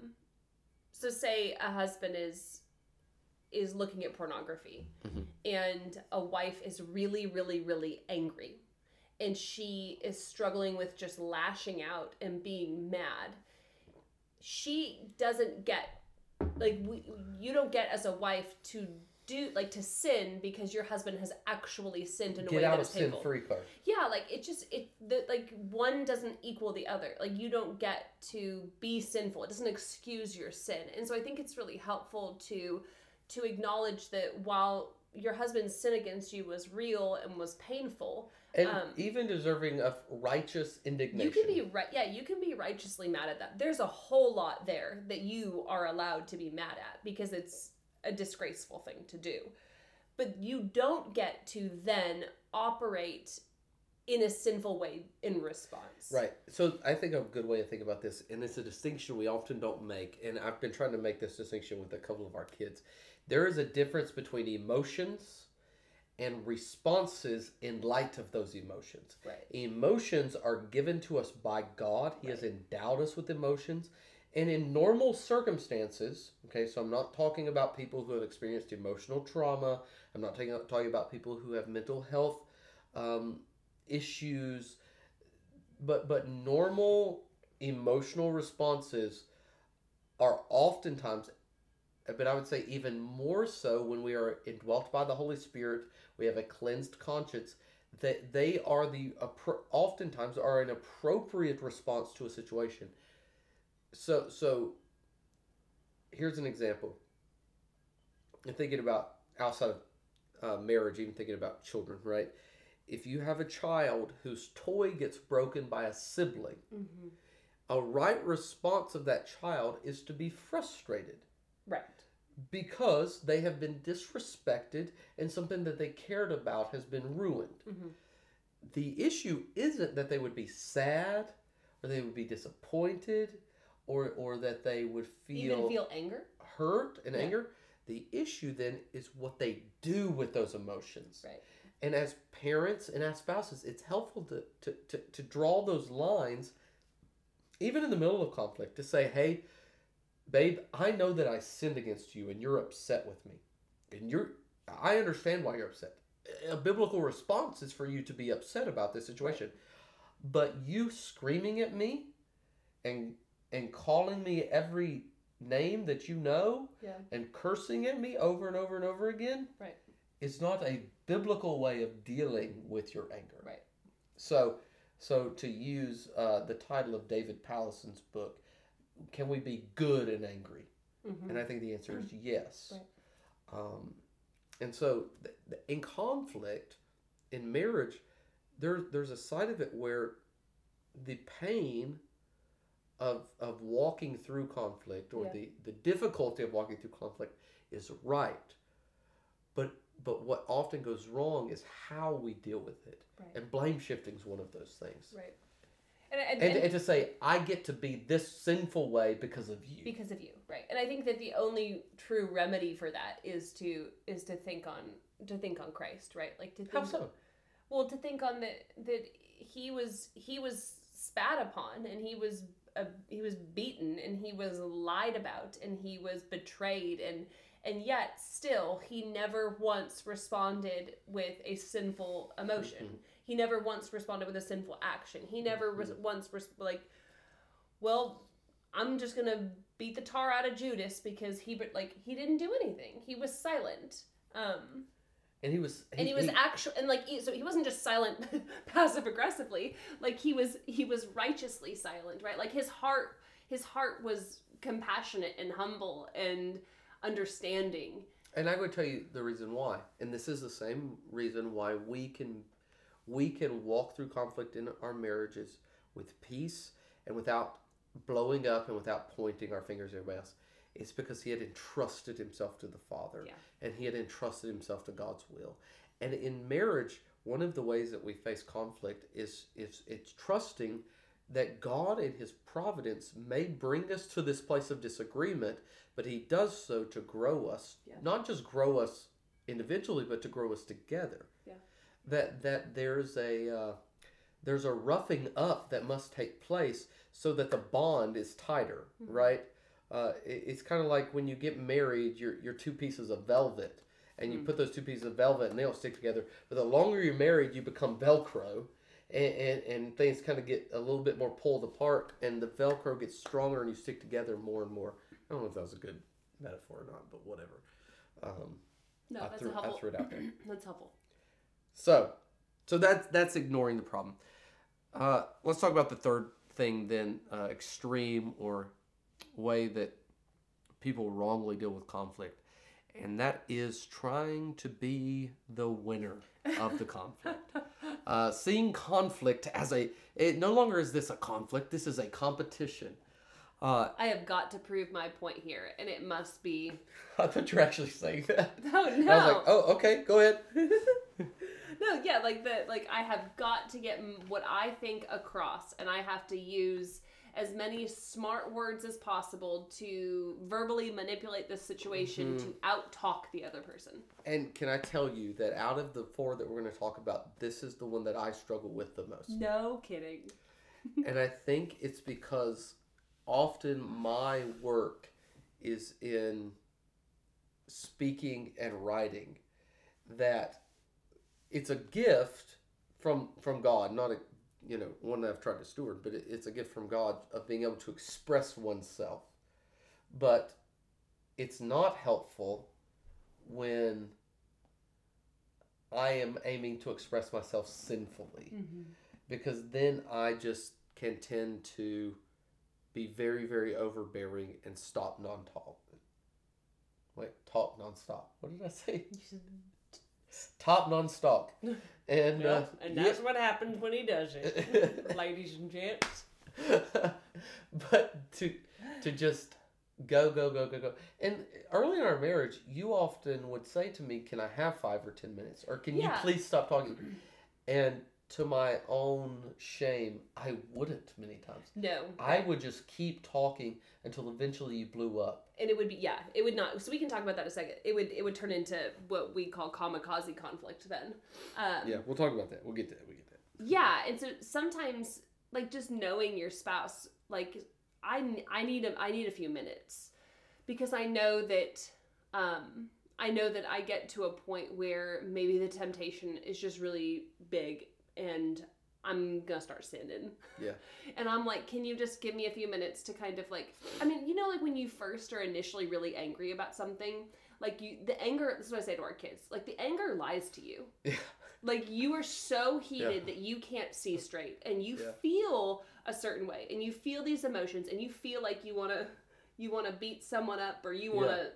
so say a husband is is looking at pornography Mhm. and a wife is really really really angry and she is struggling with just lashing out and being mad she doesn't get like we, you don't get as a wife to do like to sin because your husband has actually sinned in a way Get out that of is sin painful. free card. Yeah, like it just it the like one doesn't equal the other. Like you don't get to be sinful. It doesn't excuse your sin. And so I think it's really helpful to to acknowledge that while your husband's sin against you was real and was painful, And Um, even deserving of righteous indignation. you can be right. Yeah, you can be righteously mad at that. There's a whole lot there that you are allowed to be mad at because it's a disgraceful thing to do. But you don't get to then operate in a sinful way in response. Right. So I think a good way to think about this, and it's a distinction we often don't make, and I've been trying to make this distinction with a couple of our kids. There is a difference between emotions and responses in light of those emotions. Right. Emotions are given to us by God. He has endowed us with emotions. And in normal circumstances, okay, so I'm not talking about people who have experienced emotional trauma. I'm not talking, talking about people who have mental health um, issues. But, but normal emotional responses are oftentimes, but I would say even more so when we are indwelt by the Holy Spirit, we have a cleansed conscience, that they are the oftentimes are an appropriate response to a situation. So so here's an example. And thinking about outside of uh, marriage, even thinking about children, right? If you have a child whose toy gets broken by a sibling, Mm-hmm. a right response of that child is to be frustrated Right. because they have been disrespected and something that they cared about has been ruined. Mm-hmm. The issue isn't that they would be sad or they would be disappointed or or that they would feel, Even feel anger. hurt and Yeah. anger. The issue then is what they do with those emotions. Right. And as parents and as spouses, it's helpful to, to, to, to draw those lines, even in the middle of conflict, to say, hey, babe, I know that I sinned against you and you're upset with me. And you're, I understand why you're upset. A biblical response is for you to be upset about this situation. But you screaming at me and and calling me every name that you know Yeah. and cursing at me over and over and over again Right. is not a biblical way of dealing with your anger. Right. So, so to use uh, the title of David Powlison's book, can we be good and angry? Mm-hmm. And I think the answer is yes. Right. Um, and so, th- th- in conflict, in marriage, there there's a side of it where the pain of of walking through conflict or Yeah. the the difficulty of walking through conflict is right, but but what often goes wrong is how we deal with it, Right. and blame shifting is one of those things. Right. And, and, And, and and to say I get to be this sinful way because of you. because of you, right? And I think that the only true remedy for that is to is to think on to think on Christ, right? Like to think How so? Well, to think on that that he was he was spat upon and he was uh, he was beaten and he was lied about and he was betrayed and and yet still he never once responded with a sinful emotion. Mhm. He never once responded with a sinful action. He never res- once res- like well, I'm just to beat the tar out of Judas because he but like he didn't do anything. He was silent. Um And he was and he was actually and like so he wasn't just silent passive aggressively like he was he was righteously silent right like his heart his heart was compassionate and humble and understanding And I would tell you the reason why. And this is the same reason why we can we can walk through conflict in our marriages with peace and without blowing up and without pointing our fingers at everybody else. It's because he had entrusted himself to the Father Yeah. and he had entrusted himself to God's will. And in marriage, one of the ways that we face conflict is is it's trusting that God in his providence may bring us to this place of disagreement, but he does so to grow us, Yeah. not just grow us individually, but to grow us together. Yeah. That that there's a uh, there's a roughing up that must take place so that the bond is tighter, Mhm. right? Uh, it- it's kind of like when you get married, you're, you're two pieces of velvet, and you Mm. put those two pieces of velvet and they don't stick together. But the longer you're married, you become Velcro, and, and, and things kind of get a little bit more pulled apart, and the Velcro gets stronger, and you stick together more and more. I don't know if that was a good metaphor or not, but whatever. Um, no I, that's threw, a I helpful threw it out there. that's helpful So, so that's that's ignoring the problem. Uh, let's talk about the third thing then, uh, extreme or way that people wrongly deal with conflict, and that is trying to be the winner of the conflict. Uh, seeing conflict as a it no longer is this a conflict. This is a competition. Uh, i have got to prove my point here and it must be I thought you were actually saying that. no I no was like, oh, okay, go ahead. no yeah like the like i have got to get what i think across and i have to use as many smart words as possible to verbally manipulate the situation Mhm. to out talk the other person. And can I tell you that out of the four that we're going to talk about, this is the one that I struggle with the most. No kidding. and I think it's because often my work is in speaking and writing that it's a gift from from God, not a you know one that I've tried to steward, but it, it's a gift from God of being able to express oneself. But it's not helpful when I am aiming to express myself sinfully mm-hmm. because then I just can tend to be very, very overbearing and stop non-talk. Wait, talk non-stop. What did I say? Top non-stop. And uh, and yeah. that's what happens when he does it, ladies and gents. but to to just go go go go go. And early in our marriage you often would say to me can i have five or ten minutes? Or can you please stop talking? And to my own shame i wouldn't many times. No, i would just keep talking until eventually you blew up and it would be yeah, it would not. So we can talk about that in a second. It would it would turn into what we call kamikaze conflict then. Um, yeah we'll talk about that we'll get to that we'll get that Yeah, and so sometimes like just knowing your spouse, like I I need a I need a few minutes because I know that um I know that I get to a point where maybe the temptation is just really big and I'm gonna start sinning. Yeah. And I'm like, can you just give me a few minutes to kind of like I mean, you know like when you first are initially really angry about something, like you the anger this is what I say to our kids, like the anger lies to you. Yeah. Like you are so heated Yeah. that you can't see straight and you Yeah. feel a certain way and you feel these emotions and you feel like you wanna you wanna beat someone up or you wanna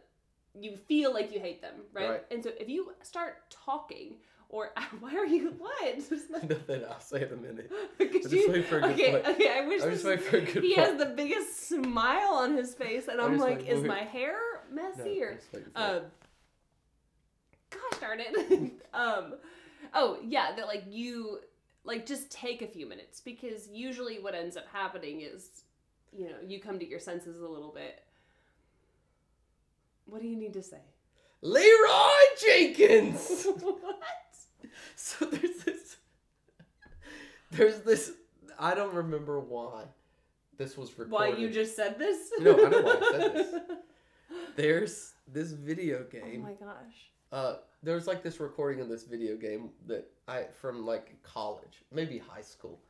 you feel like you hate them, right? Right. And so if you start talking or why are you what? nothing i'll say in a minute Could just you- wait for a good okay, point. okay, I wish just this, waiting for a good he point. has the biggest smile on his face and I'm I'm, just like, is my hair No, messy or just waiting for um, gosh darn it. um, oh yeah, that like you like just take a few minutes because usually what ends up happening is, you know, you come to your senses a little bit. What do you need to say? leeroy jenkins what? So there's this. There's this. I don't remember why this was recorded. Why you just said this? No, I know why I said this. There's this video game. oh my gosh. uh, there's like this recording of this video game that I from like college, maybe high school,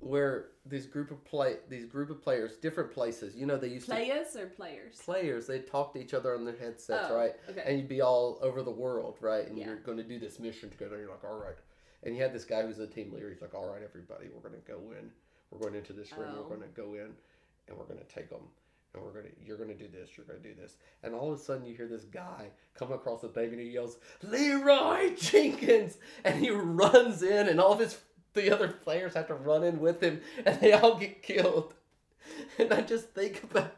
where this group of play these group of players, different places. You know, they used Players or players? players. They talk to each other on their headsets, Oh, right? Okay. and you'd be all over the world, right? And Yeah. you're going to do this mission together. And you're like, all right. And you had this guy who's a team leader. He's like, all right, everybody, we're going to go in. We're going into this room. Oh. We're going to go in, and we're going to take them. And we're gonna, you're gonna do this. You're gonna do this. And all of a sudden, you hear this guy come across the thing, and he yells, "Leeroy Jenkins!" And he runs in, and all of his the other players have to run in with him, and they all get killed. And I just think about,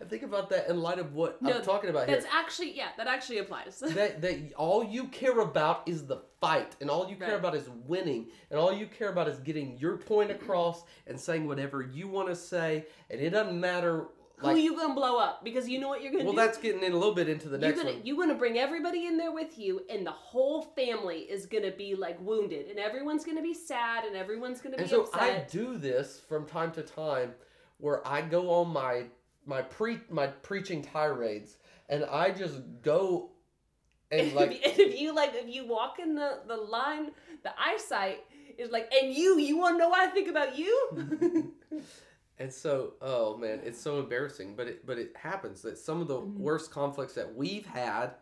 I think about that in light of what No, I'm talking about here That's actually yeah, that actually applies. that that all you care about is the fight and all you care Right. about is winning and all you care about is getting your point across and saying whatever you want to say and it doesn't matter like Who you gonna blow up? Because you know what you're gonna well do. that's getting in a little bit into the you're next gonna one you gonna bring everybody in there with you, and the whole family is gonna be like wounded, and everyone's gonna be sad, and everyone's gonna be and so upset. I do this from time to time where I go on my my pre my preaching tirades and I just go and like if, if you like, if you walk in the the line, the eyesight is like, and you, you want to know what I think about you? And so, oh man, it's so embarrassing, but it but it happens that some of the Mhm. worst conflicts that we've had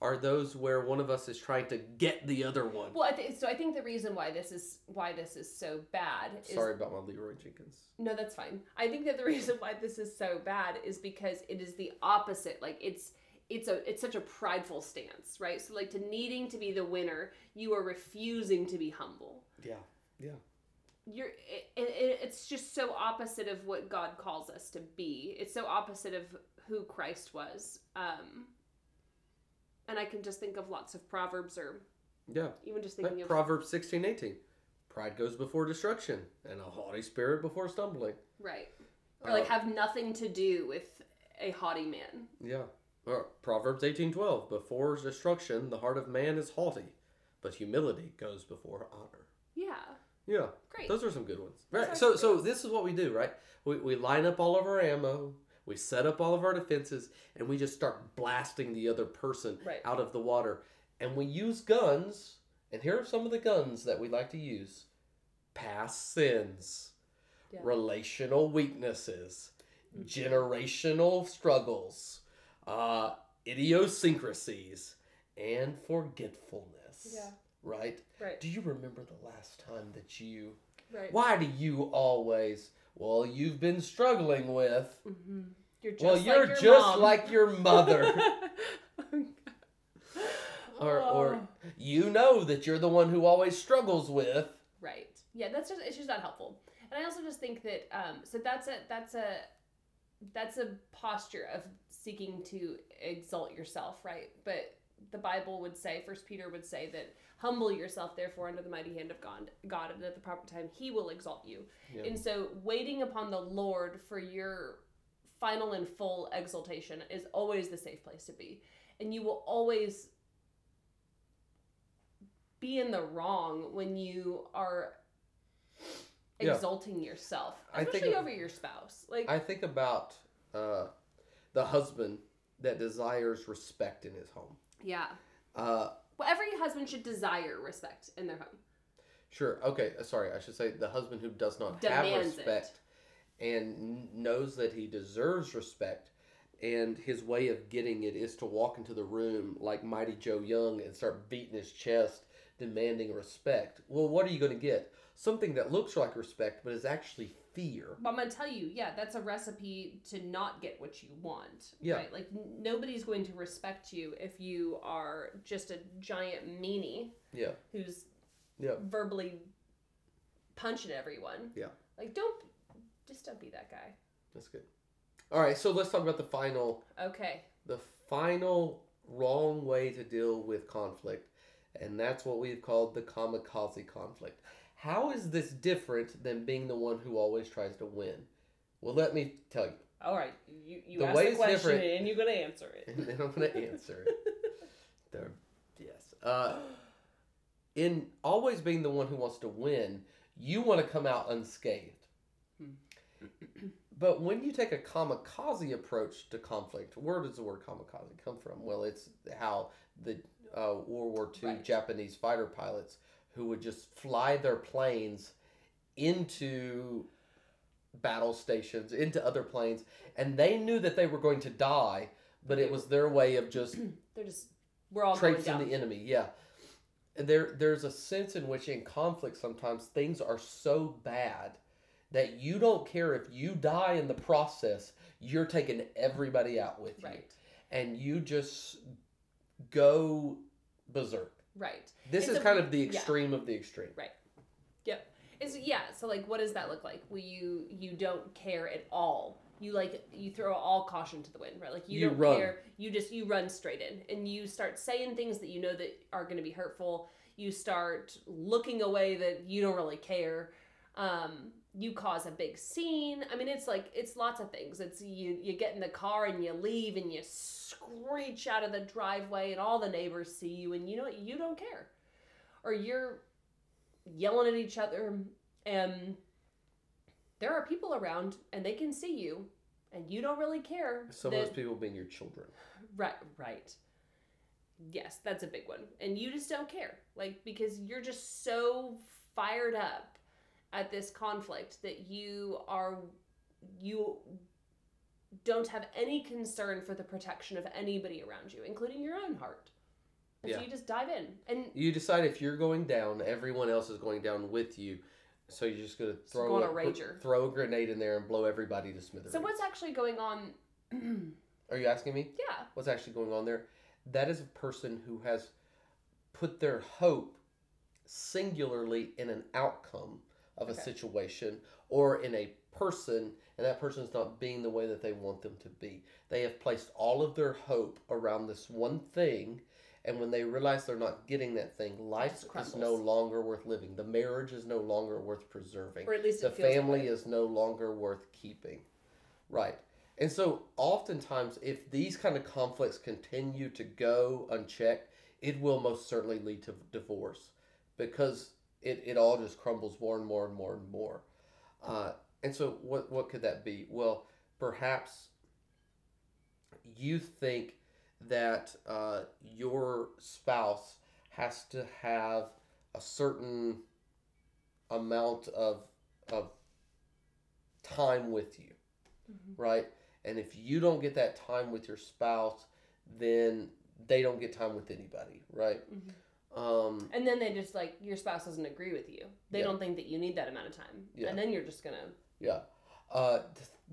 are those where one of us is trying to get the other one. well, I th- so I think the reason why this is why this is so bad is Sorry about my Leeroy Jenkins. No, that's fine. I think that the reason why this is so bad is because it is the opposite. Like it's it's a it's such a prideful stance, right? So like to needing to be the winner, you are refusing to be humble. Yeah, yeah. You're it, it, it's just so opposite of what God calls us to be. It's so opposite of who Christ was. Um and I can just think of lots of proverbs or Yeah. even just Like thinking of Proverbs sixteen eighteen. Pride goes before destruction, and a haughty spirit before stumbling. Right. Or like Uh, have nothing to do with a haughty man. Yeah. Or Proverbs eighteen twelve. Before destruction, the heart of man is haughty, but humility goes before honor. Yeah. Great. Those are some good ones. Those Right. So so ones. this is what we do, right? We, we line up all of our ammo, we set up all of our defenses, and we just start blasting the other person Right. out of the water. And we use guns, and here are some of the guns that we like to use. Past sins, Yeah. relational weaknesses, Mm-hmm. generational struggles, uh, idiosyncrasies, and forgetfulness. Yeah. Right? Right. Do you remember the last time that you Right. why do you always? Well, you've been struggling with. hmm You're just well, like you're your just mom. like your mother, or or Oh. you know that you're the one who always struggles with. Right. Yeah, that's just it's just not helpful. And I also just think that um so that's a that's a that's a posture of seeking to exalt yourself, right? But the Bible would say, First Peter would say that humble yourself therefore under the mighty hand of God God and at the proper time he will exalt you. Yeah. And so waiting upon the Lord for your final and full exaltation is always the safe place to be. And you will always be in the wrong when you are Yeah. exalting yourself, I think especially over your spouse. Like I think about uh, the husband that desires respect in his home. Yeah. Uh, Well, every husband should desire respect in their home. Sure. Okay. uh, Sorry. I should say the husband who does not have Demands respect and knows that he deserves respect, and his way of getting it is to walk into the room like Mighty Joe Young and start beating his chest, demanding respect. Well, what are you going to get? Something that looks like respect, but is actually fear. But I'm gonna tell you, yeah, that's a recipe to not get what you want. Yeah. Right? Like n- nobody's going to respect you if you are just a giant meanie Yeah. who's Yeah. verbally punching everyone. Yeah. Like don't just don't be that guy. That's good. All right. So let's talk about the final Okay. the final wrong way to deal with conflict, and that's what we've called the kamikaze conflict. How is this different than being the one who always tries to win? Well, let me tell you, All right. You you The ask way the question different- and you're gonna answer it. and then I'm going to answer it. There, yes. Uh, in always being the one who wants to win, you want to come out unscathed. Hmm. But when you take a kamikaze approach to conflict, where does the word kamikaze come from? Well, it's how the uh, World War II Right. Japanese fighter pilots who would just fly their planes into battle stations, into other planes, and they knew that they were going to die, but it was their way of just They're just we're all traipsing the enemy. Yeah. And there there's a sense in which in conflict sometimes things are so bad that you don't care if you die in the process, you're taking everybody out with you. And you just go berserk. Right. This is kind of the yeah. extreme of the extreme. Right. Yep. Is yeah. So like, what does that look like? Where you you don't care at all. You like you throw all caution to the wind, right? Like you, You don't run. care. You just you run straight in, and you start saying things that you know that are going to be hurtful. You start looking away that you don't really care. Um, you cause a big scene. I mean, it's like it's lots of things. It's you you get in the car and you leave and you screech out of the driveway and all the neighbors see you and you know you don't care, or you're yelling at each other and there are people around and they can see you and you don't really care Some that- of those people being your children. right right yes that's a big one and you just don't care like because you're just so fired up at this conflict that you are you don't have any concern for the protection of anybody around you including your own heart and so you just dive in and You decide if you're going down, everyone else is going down with you. So you're just gonna throw a rager. throw a grenade in there and blow everybody to smithereens. so what's actually going on Are you asking me? yeah what's actually going on there. That is a person who has put their hope singularly in an outcome of a situation or in a person, and that person is not being the way that they want them to be. They have placed all of their hope around this one thing, And when they realize they're not getting that thing, life is no longer worth living. The marriage is no longer worth preserving. Or at least the family is no longer worth keeping. Right. And so oftentimes if these kind of conflicts continue to go unchecked, it will most certainly lead to divorce because it, it all just crumbles more and more and more and more. Uh, and so what what could that be? Well, perhaps you think that uh, your spouse has to have a certain amount of of time with you, Mhm. right? And if you don't get that time with your spouse, then they don't get time with anybody, right? Mhm. Um, And then they just like your spouse doesn't agree with you. They Yeah. don't think that you need that amount of time. Yeah. And then you're just gonna Yeah. Uh,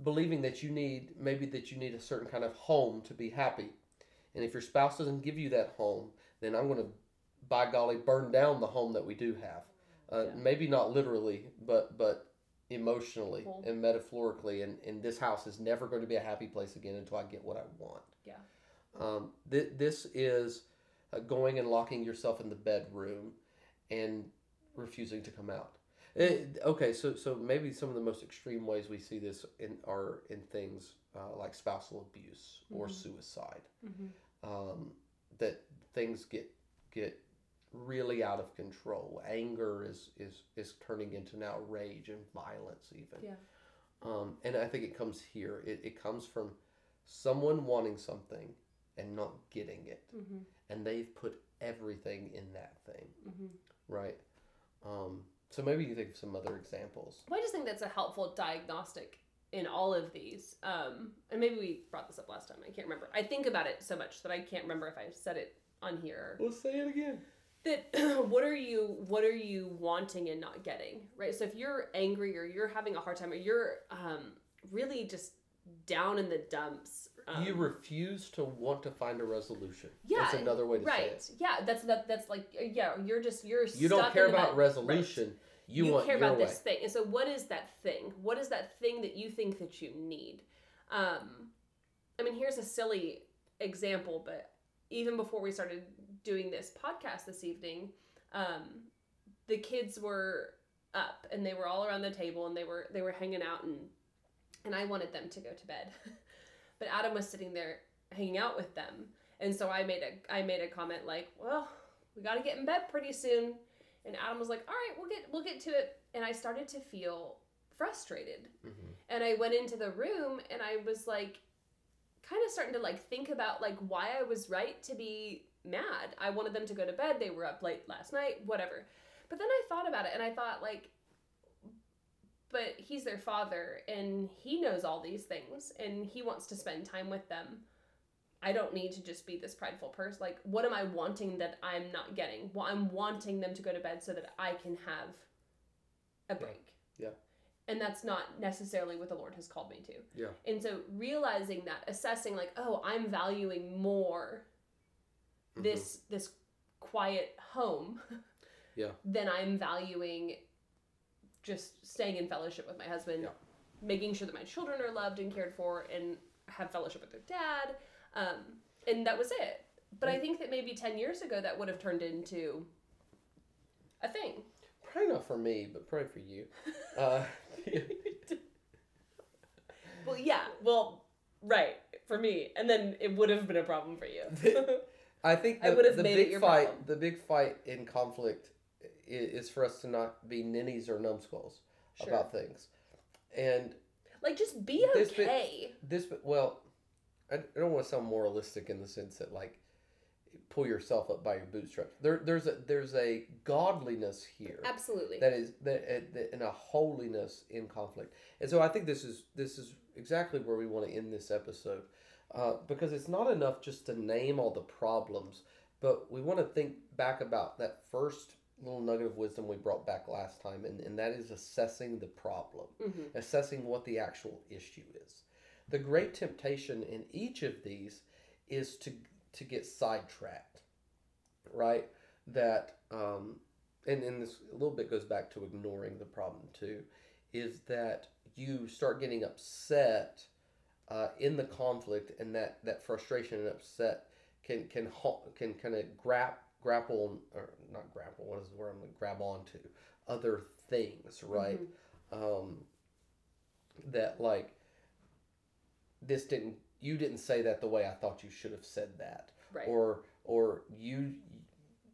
believing that you need, maybe that you need a certain kind of home to be happy. And if your spouse doesn't give you that home, then I'm going to, by golly, burn down the home that we do have. Uh, Yeah. Maybe not literally, but but emotionally Cool. and metaphorically. And, and this house is never going to be a happy place again until I get what I want. Yeah. Um, th- this is uh, going and locking yourself in the bedroom and refusing to come out. Eh, okay, so so maybe some of the most extreme ways we see this in are in things uh, like spousal abuse or Mhm. suicide. Mhm. Um, that things get get really out of control. Anger is is is turning into now rage and violence even. Yeah. Um, and I think it comes here. It, it comes from someone wanting something and not getting it, Mhm. And they've put everything in that thing, Mhm. right? Um, so maybe you think of some other examples. Well, I just think that's a helpful diagnostic in all of these. Um, and maybe we brought this up last time. I can't remember. I think about it so much that I can't remember if I said it on here. We'll say it again. That what are you what are you wanting and not getting, right? So if you're angry or you're having a hard time or you're um, really just down in the dumps, um, you refuse to want to find a resolution. Yeah, That's another way to right? say it. Right? Yeah, that's that. That's like uh, yeah, you're just you're You don't care about resolution. You, want care about way. this thing and so what is that thing what is that thing that you think that you need um i mean here's a silly example but even before we started doing this podcast this evening um the kids were up and they were all around the table and they were they were hanging out and and i wanted them to go to bed but adam was sitting there hanging out with them and so i made a i made a comment like well we got to get in bed pretty soon and Adam was like, "All right, we'll get we'll get to it." And I started to feel frustrated. Mhm. And I went into the room and I was like kind of starting to like think about like why I was right to be mad. I wanted them to go to bed. They were up late last night, whatever. But then I thought about it and I thought like but he's their father and he knows all these things and he wants to spend time with them. I don't need to just be this prideful person. Like, what am I wanting that I'm not getting? Well, I'm wanting them to go to bed so that I can have a break. Yeah. And that's not necessarily what the Lord has called me to. Yeah. And so realizing that, assessing like, oh, I'm valuing more this mm-hmm. this quiet home Yeah. than I'm valuing just staying in fellowship with my husband, Yeah. making sure that my children are loved and cared for and have fellowship with their dad. Um, and that was it. But I think that maybe 10 years ago that would have turned into a thing. Pray not for me, but pray for you. Uh, Well, yeah, well, right, for me. And then it would have been a problem for you. I think I would've the made big it your fight, problem. the big fight in conflict, is, is for us to not be ninnies or numbskulls Sure. about things, and like, just be This okay. this well I, don't want to sound moralistic in the sense that like pull yourself up by your bootstraps there there's a there's a godliness here Absolutely. that is that, that and a holiness in conflict and so i think this is this is exactly where we want to end this episode uh, because it's not enough just to name all the problems but we want to think back about that first little nugget of wisdom we brought back last time and, and that is assessing the problem Mhm. assessing what the actual issue is. The great temptation in each of these is to to get sidetracked, right? That um, and and this a little bit goes back to ignoring the problem too, is that you start getting upset uh, in the conflict, and that that frustration and upset can can ha- can kind of grab grapple or not grapple. What is the word I'm gonna grab onto? Other things, right? Um, that like this didn't you didn't say that the way I thought you should have said that Right. or or you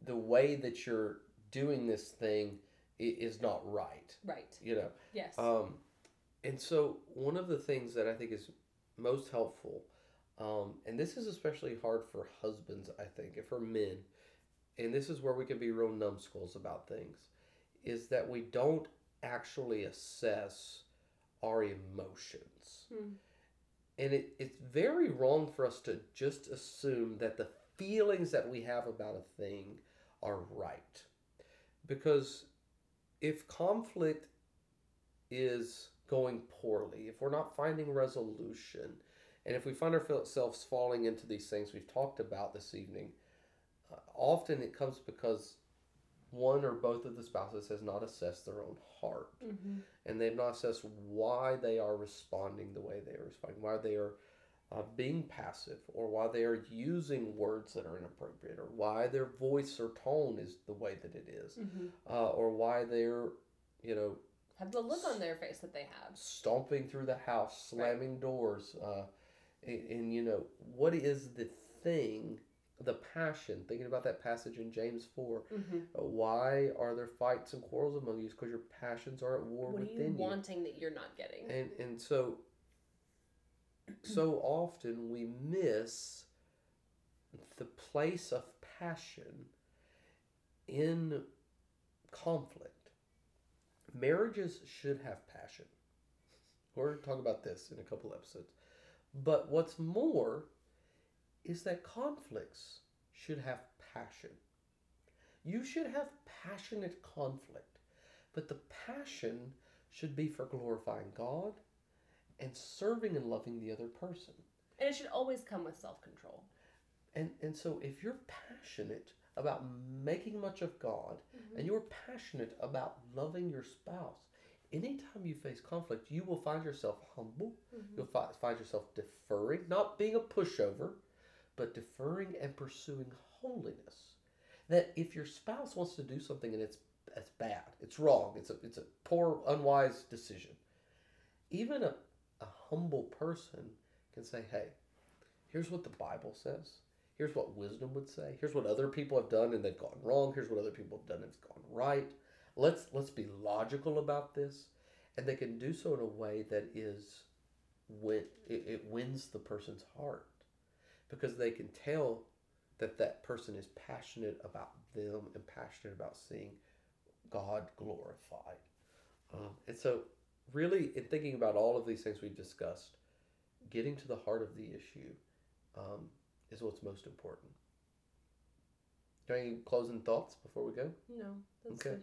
the way that you're doing this thing is not right right. you know Yes. um and so one of the things that i think is most helpful um and this is especially hard for husbands i think and for men and this is where we can be real numbskulls about things is that we don't actually assess our emotions Hmm. and it, it's very wrong for us to just assume that the feelings that we have about a thing are right. Because if conflict is going poorly, if we're not finding resolution, and if we find ourselves falling into these things we've talked about this evening, often it comes because one or both of the spouses has not assessed their own heart. Hmm and they've not assessed why they are responding the way they are responding, why they are uh, being passive, or why they are using words that are inappropriate, or why their voice or tone is the way that it is, hmm uh, or why they're, you know, Have the look on their face that they have. stomping through the house, slamming doors, uh, and, and you know, what is the thing, the passion? Thinking about that passage in James four, hmm uh, why are there fights and quarrels among you? Because your passions are at war What are within you wanting that you're not getting? and and so so often we miss the place of passion in conflict marriages should have passion we're going to talk about this in a couple episodes but what's more is that conflicts should have passion you should have passionate conflict but the passion should be for glorifying God and serving and loving the other person. And it should always come with self control. And and so if you're passionate about making much of God mm-hmm. and you're passionate about loving your spouse, anytime you face conflict, you will find yourself humble. Mm-hmm. You'll fi- find yourself deferring, not being a pushover, but deferring and pursuing holiness. That if your spouse wants to do something and it's it's bad, it's wrong, it's a it's a poor, unwise decision. Even a, a humble person can say, "Hey, here's what the Bible says. Here's what wisdom would say. Here's what other people have done and they've gone wrong. Here's what other people have done and it's gone right. Let's let's be logical about this." And they can do so in a way that is win it, it wins the person's heart because they can tell that that person is passionate about them and passionate about seeing God glorified. Um, and so, really, in thinking about all of these things we've discussed, getting to the heart of the issue um, is what's most important. Do you have any closing thoughts before we go? No, that's Okay. good.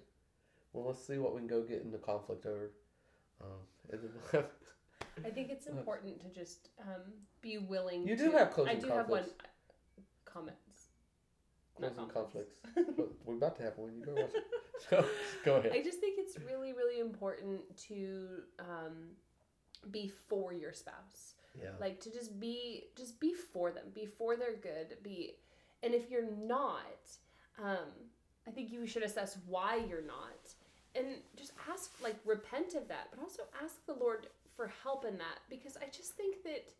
Well, let's see what we can go get into conflict over. Um, and then we'll have, I think it's important to just um, be willing. You to, do have closing I do have one conflicts. uh, comments. Not closing conflicts. conflicts. We're about to have one. You better watch it. So, go ahead. I just think it's really, really important to um, be for your spouse. Yeah. Like to just be, just be for them, be for their good. Be, and if you're not, um, I think you should assess why you're not, and just ask, like, repent of that, but also ask the Lord for help in that because I just think that.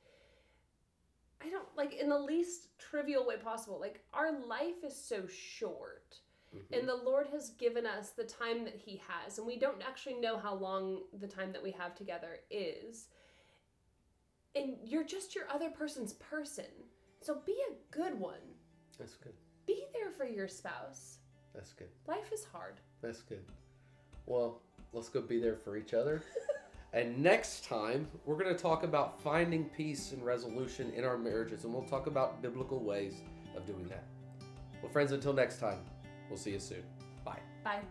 I don't like in the least trivial way possible. Like our life is so short. Mhm. And the Lord has given us the time that He has, and we don't actually know how long the time that we have together is. And you're just your other person's person. So be a good one. That's good. Be there for your spouse. That's good. Life is hard. That's good. Well, let's go be there for each other. and next time, we're going to talk about finding peace and resolution in our marriages, and we'll talk about biblical ways of doing that. Well, friends, until next time, we'll see you soon. Bye. Bye.